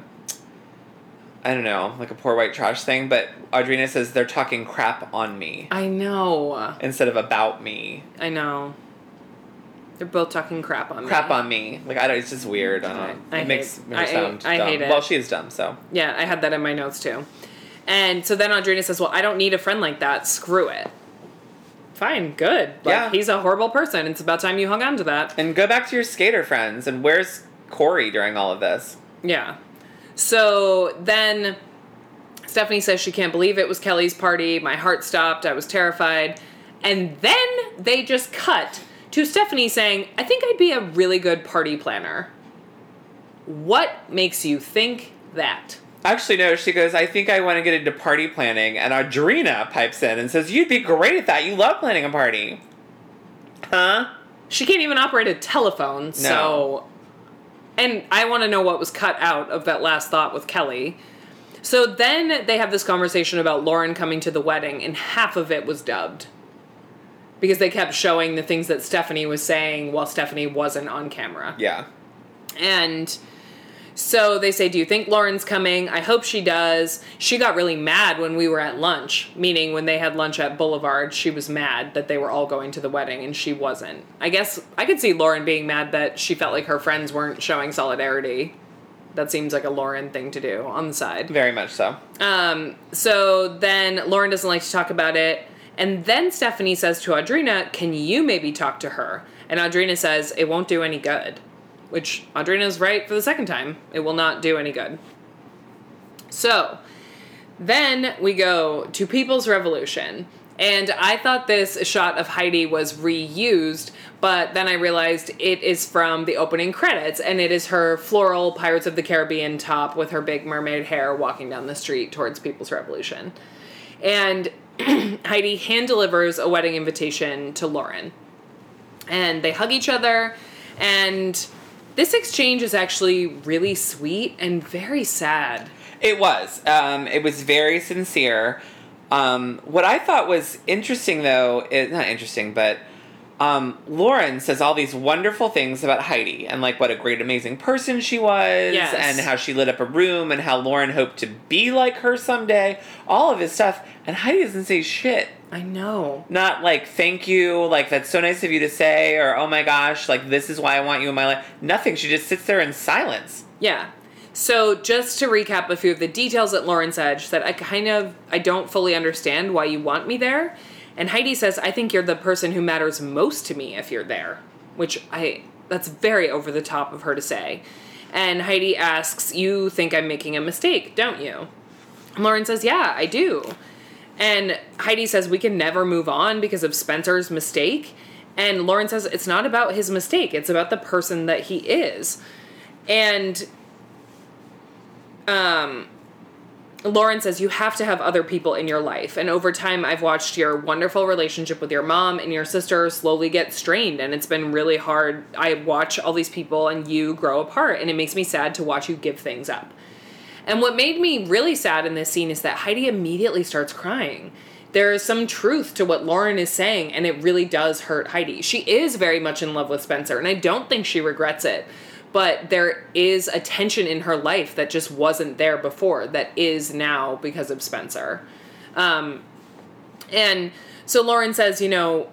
I don't know, like a poor white trash thing. But Audrina says they're talking crap on me I know. instead of about me. I know. They're both talking crap on me. Crap on me. Like I don't. It's just weird. I don't know. I it makes hate- her I- sound I dumb. hate it. Well, she is dumb. So Yeah, I had that in my notes too. And so then Audrina says, Well, I don't need a friend like that. Screw it. fine, good. Like, Yeah. he's a horrible person. It's about time you hung on to that. And go back to your skater friends. And where's Corey during all of this? Yeah. So then Stephanie says she can't believe it was Kelly's party. My heart stopped. I was terrified. And then they just cut to Stephanie saying, I think I'd be a really good party planner. What makes you think that? Actually, no, she goes, I think I want to get into party planning. And Audrina pipes in and says, You'd be great at that. You love planning a party. Huh? She can't even operate a telephone, so. And I want to know what was cut out of that last thought with Kelly. So then they have this conversation about Lauren coming to the wedding, and half of it was dubbed. Because they kept showing the things that Stephanie was saying while Stephanie wasn't on camera. Yeah. And so they say, Do you think Lauren's coming? I hope she does. She got really mad when we were at lunch, meaning when they had lunch at Boulevard, she was mad that they were all going to the wedding and she wasn't. I guess I could see Lauren being mad that she felt like her friends weren't showing solidarity. That seems like a Lauren thing to do on the side. Very much so. Um, so then Lauren doesn't like to talk about it. And then Stephanie says to Audrina, Can you maybe talk to her? And Audrina says, It won't do any good. Which Audrina is right for the second time. It will not do any good. So then we go to People's Revolution. And I thought this shot of Heidi was reused, but then I realized it is from the opening credits, and it is her floral Pirates of the Caribbean top with her big mermaid hair walking down the street towards People's Revolution. And [CLEARS THROAT] Heidi hand delivers a wedding invitation to Lauren. And they hug each other, and this exchange is actually really sweet and very sad. It was. Um, it was very sincere. Um, what I thought was interesting, though, is not interesting, but um, Lauren says all these wonderful things about Heidi and like what a great, amazing person she was, Yes. and how she lit up a room, and how Lauren hoped to be like her someday. All of his stuff, and Heidi doesn't say shit. I know. Not like thank you, like that's so nice of you to say, or oh my gosh, like this is why I want you in my life. Nothing. She just sits there in silence. Yeah. So just to recap a few of the details that Lauren said, she said, I kind of I don't fully understand why you want me there. And Heidi says, I think you're the person who matters most to me if you're there. Which I that's very over the top of her to say. And Heidi asks, You think I'm making a mistake, don't you? Lauren says, Yeah, I do. And Heidi says, We can never move on because of Spencer's mistake. And Lauren says, It's not about his mistake, it's about the person that he is. And um, Lauren says you have to have other people in your life. And over time, I've watched your wonderful relationship with your mom and your sister slowly get strained. And it's been really hard. I watch all these people and you grow apart. And it makes me sad to watch you give things up. And what made me really sad in this scene is that Heidi immediately starts crying. There is some truth to what Lauren is saying, and it really does hurt Heidi. She is very much in love with Spencer, and I don't think she regrets it. But there is a tension in her life that just wasn't there before, that is now because of Spencer. Um, and so Lauren says, you know,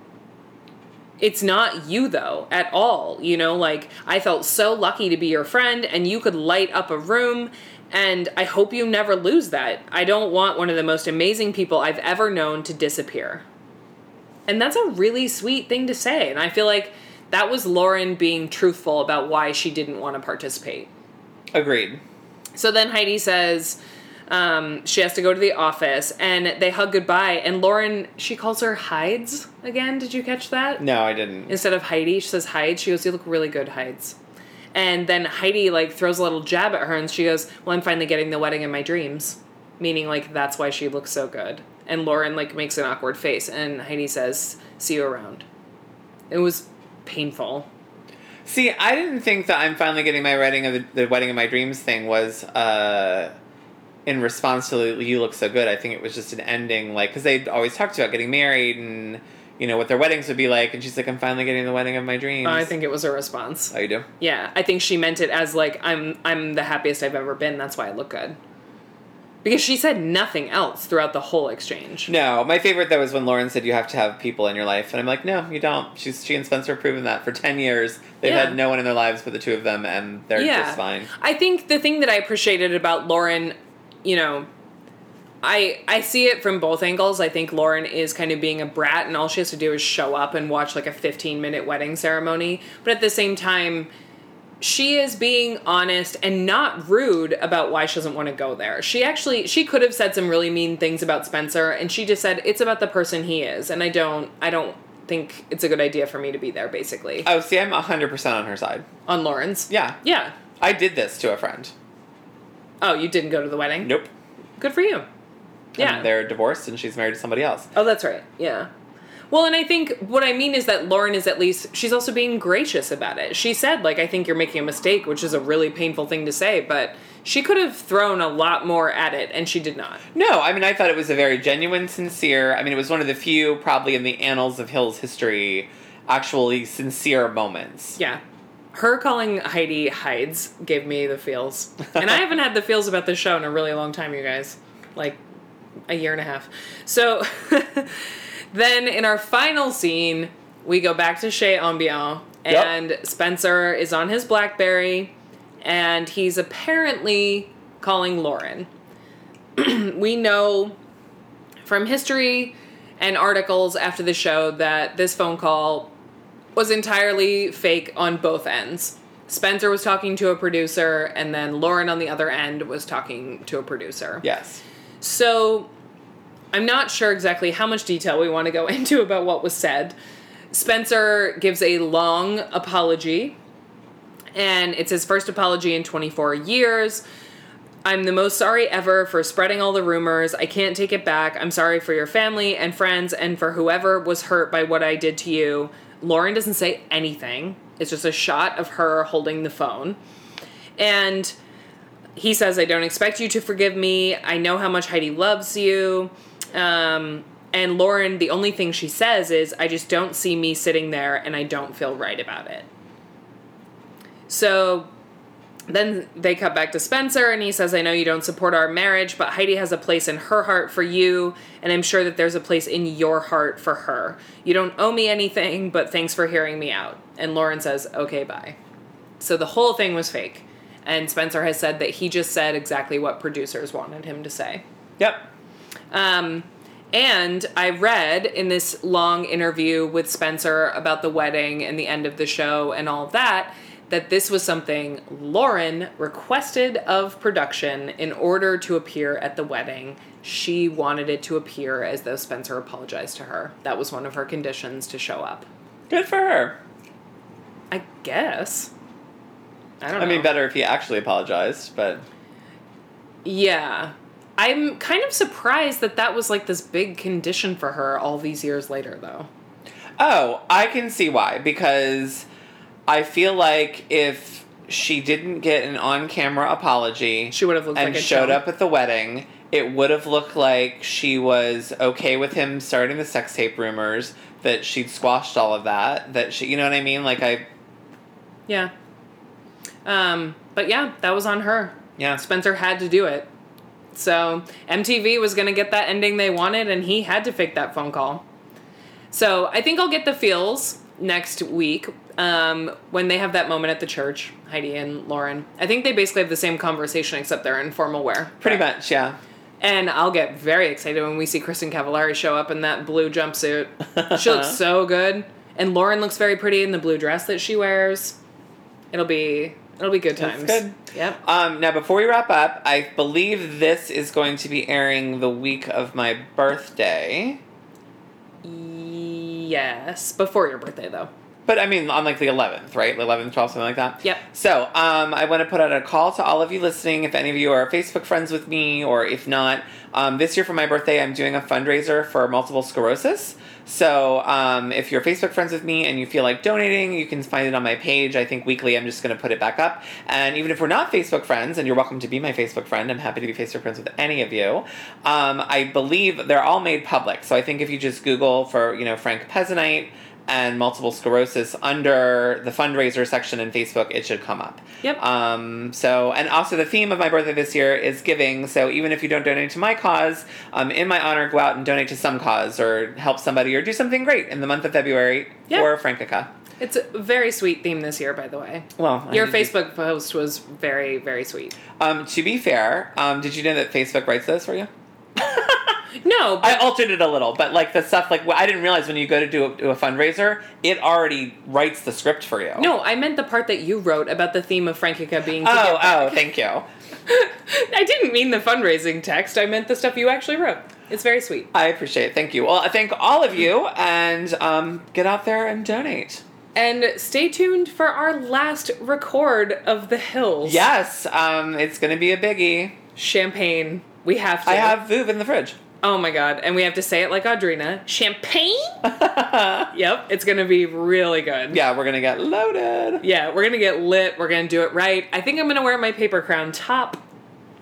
it's not you though at all you know like i felt so lucky to be your friend and you could light up a room and i hope you never lose that i don't want one of the most amazing people i've ever known to disappear and that's a really sweet thing to say and i feel like that was lauren being truthful about why she didn't want to participate Agreed. so then Heidi says um, she has to go to the office and they hug goodbye. And Lauren, she calls her Hides again. Did you catch that? No, I didn't. Instead of Heidi, she says Hides. She goes, You look really good, Hides. And then Heidi like throws a little jab at her and she goes, Well, I'm finally getting the wedding in my dreams. Meaning like that's why she looks so good. And Lauren like makes an awkward face and Heidi says, See you around. It was painful. See, I didn't think that I'm finally getting my wedding of the, the wedding of my dreams thing was uh, in response to "You look so good." I think it was just an ending, like because they always talked about getting married and you know what their weddings would be like, and she's like, "I'm finally getting the wedding of my dreams." I think it was a response. Oh, you do? Yeah, I think she meant it as like I'm I'm the happiest I've ever been. That's why I look good. Because she said nothing else throughout the whole exchange. No, my favorite though was when Lauren said you have to have people in your life, and I'm like, no, you don't. She's she and Spencer have proven that for ten years. They've Yeah. had no one in their lives but the two of them, and they're yeah, just fine. I think the thing that I appreciated about Lauren, you know, I I see it from both angles. I think Lauren is kind of being a brat, and all she has to do is show up and watch like a 15 minute wedding ceremony. But at the same time, she is being honest and not rude about why she doesn't want to go there. She actually she could have said some really mean things about Spencer, and she just said it's about the person he is, and I don't I don't think it's a good idea for me to be there. Basically, Oh, see, I'm 100% on her side. on Lauren's. Yeah. Yeah. I did this to a friend. Oh, you didn't go to the wedding. Nope. Good for you. Yeah. And they're divorced and she's married to somebody else. Oh, that's right. Yeah. Well, and I think what I mean is that Lauren is at least she's also being gracious about it. She said like I think you're making a mistake, which is a really painful thing to say, but she could have thrown a lot more at it and she did not. No, I mean, I thought it was a very genuine, sincere. I mean, it was one of the few, probably in the annals of Hill's history, actually sincere moments. Yeah. Her calling Heidi hides gave me the feels. And I haven't had the feels about this show in a really long time, you guys. Like a year and a half. So [LAUGHS] then in our final scene, we go back to Chez Ambiant Yep. and Spencer is on his Blackberry and he's apparently calling Lauren. [CLEARS THROAT] we know from history and articles after the show that this phone call was entirely fake on both ends. Spencer was talking to a producer, and then Lauren on the other end was talking to a producer. Yes. So I'm not sure exactly how much detail we want to go [LAUGHS] into about what was said. Spencer gives a long apology, and it's his first apology in 24 years. I'm the most sorry ever for spreading all the rumors. I can't take it back. I'm sorry for your family and friends and for whoever was hurt by what I did to you. Lauren doesn't say anything. It's just a shot of her holding the phone. And he says, I don't expect you to forgive me. I know how much Heidi loves you. Um, and Lauren, the only thing she says is, I just don't see me sitting there and I don't feel right about it. So then they cut back to Spencer and he says, I know you don't support our marriage, but Heidi has a place in her heart for you, and I'm sure that there's a place in your heart for her. You don't owe me anything, but thanks for hearing me out. And Lauren says, okay, bye. So the whole thing was fake. And Spencer has said that he just said exactly what producers wanted him to say. Yep. Um, and I read in this long interview with Spencer about the wedding and the end of the show and all of that that this was something Lauren requested of production in order to appear at the wedding. She wanted it to appear as though Spencer apologized to her. That was one of her conditions to show up. Good for her. I guess. I don't know. I know. mean, better if he actually apologized, but Yeah. I'm kind of surprised that that was like this big condition for her all these years later, though. oh, I can see why because I feel like if she didn't get an on-camera apology She would have looked and like showed up at the wedding, it would have looked like she was okay with him starting the sex tape rumors, that she'd squashed all of that, that she, you know what I mean? Like I, Yeah. Um, but yeah, that was on her. yeah, Spencer had to do it. So MTV was going to get that ending they wanted, and he had to fake that phone call. So I think I'll get the feels next week um, when they have that moment at the church, Heidi and Lauren. I think they basically have the same conversation except they're in formal wear. pretty much, yeah. And I'll get very excited when we see Kristin Cavallari show up in that blue jumpsuit. [LAUGHS] She looks so good. And Lauren looks very pretty in the blue dress that she wears. It'll be it'll be good That's times. good. Yep. Um, now, before we wrap up, I believe this is going to be airing the week of my birthday. Yes. Before your birthday though. But I mean, on like the 11th, right? The 11th, 12th, something like that? Yep. So, um, I want to put out a call to all of you listening. If any of you are Facebook friends with me, or if not, um, this year for my birthday, I'm doing a fundraiser for multiple sclerosis. So, um, if you're Facebook friends with me and you feel like donating, you can find it on my page. I think weekly I'm just going to put it back up. And even if we're not Facebook friends, and you're welcome to be my Facebook friend, I'm happy to be Facebook friends with any of you. Um, I believe they're all made public. So, I think if you just Google for, you know, Frank Pezzanite, and multiple sclerosis under the fundraiser section in Facebook, it should come up. Yep. Um, so, and also the theme of my birthday this year is giving. So, even if you don't donate to my cause, um, in my honor, go out and donate to some cause or help somebody or do something great in the month of February Yeah. for Frankica. It's a very sweet theme this year, by the way. Well, Your Facebook post was very, very sweet. Um, to be fair, um, did you know that Facebook writes those for you? [LAUGHS] No, I altered it a little, but like the stuff like I didn't realize when you go to do a, do a fundraiser, it already writes the script for you. no, I meant the part that you wrote about the theme of Frankica being. Oh, oh, thank you. [LAUGHS] I didn't mean the fundraising text. I meant the stuff you actually wrote. It's very sweet. I appreciate it. Thank you. Well, I thank all of you, and um, get out there and donate. And stay tuned for our last record of the hills. Yes, um, it's going to be a biggie. Champagne. We have to. I have Veuve in the fridge. Oh my god. And we have to say it like Audrina. Champagne? [LAUGHS] yep. It's to be really good. Yeah, we're to get loaded. Yeah, we're to get lit. We're to do it right. I think I'm to wear my paper crown top.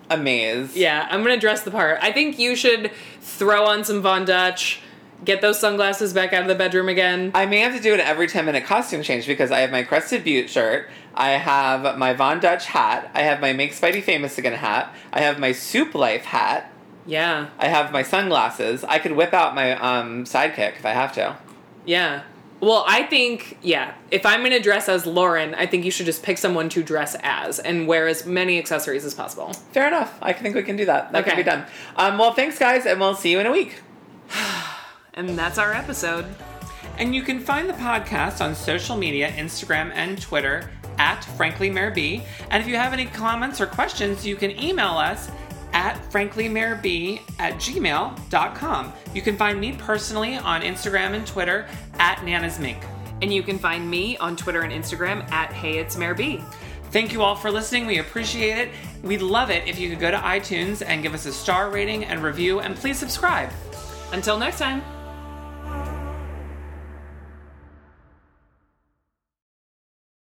Amaze. Yeah, I'm to dress the part. I think you should throw on some Von Dutch, get those sunglasses back out of the bedroom again. I may have to do an every 10 minute costume change because I have my Crested Butte shirt, I have my Von Dutch hat, I have my Make Speidi Famous Again hat, I have my Soup Life hat, Yeah. I have my sunglasses. I could whip out my um, sidekick if I have to. Yeah. Well, I think, yeah, if I'm going to dress as Lauren, I think you should just pick someone to dress as and wear as many accessories as possible. Fair enough. I think we can do that. That can be done. Um, well, thanks, guys, and we'll see you in a week. [SIGHS] And that's our episode. And you can find the podcast on social media, Instagram and Twitter at Frankly Mayor B. And if you have any comments or questions, you can email us at franklymayorb at gmail.com. You can find me personally on Instagram and Twitter at Nana's Mink. And you can find me on Twitter and Instagram at Hey It's Mayor B. Thank you all for listening. We appreciate it. We'd love it if you could go to iTunes and give us a star rating and review, and please subscribe. Until next time.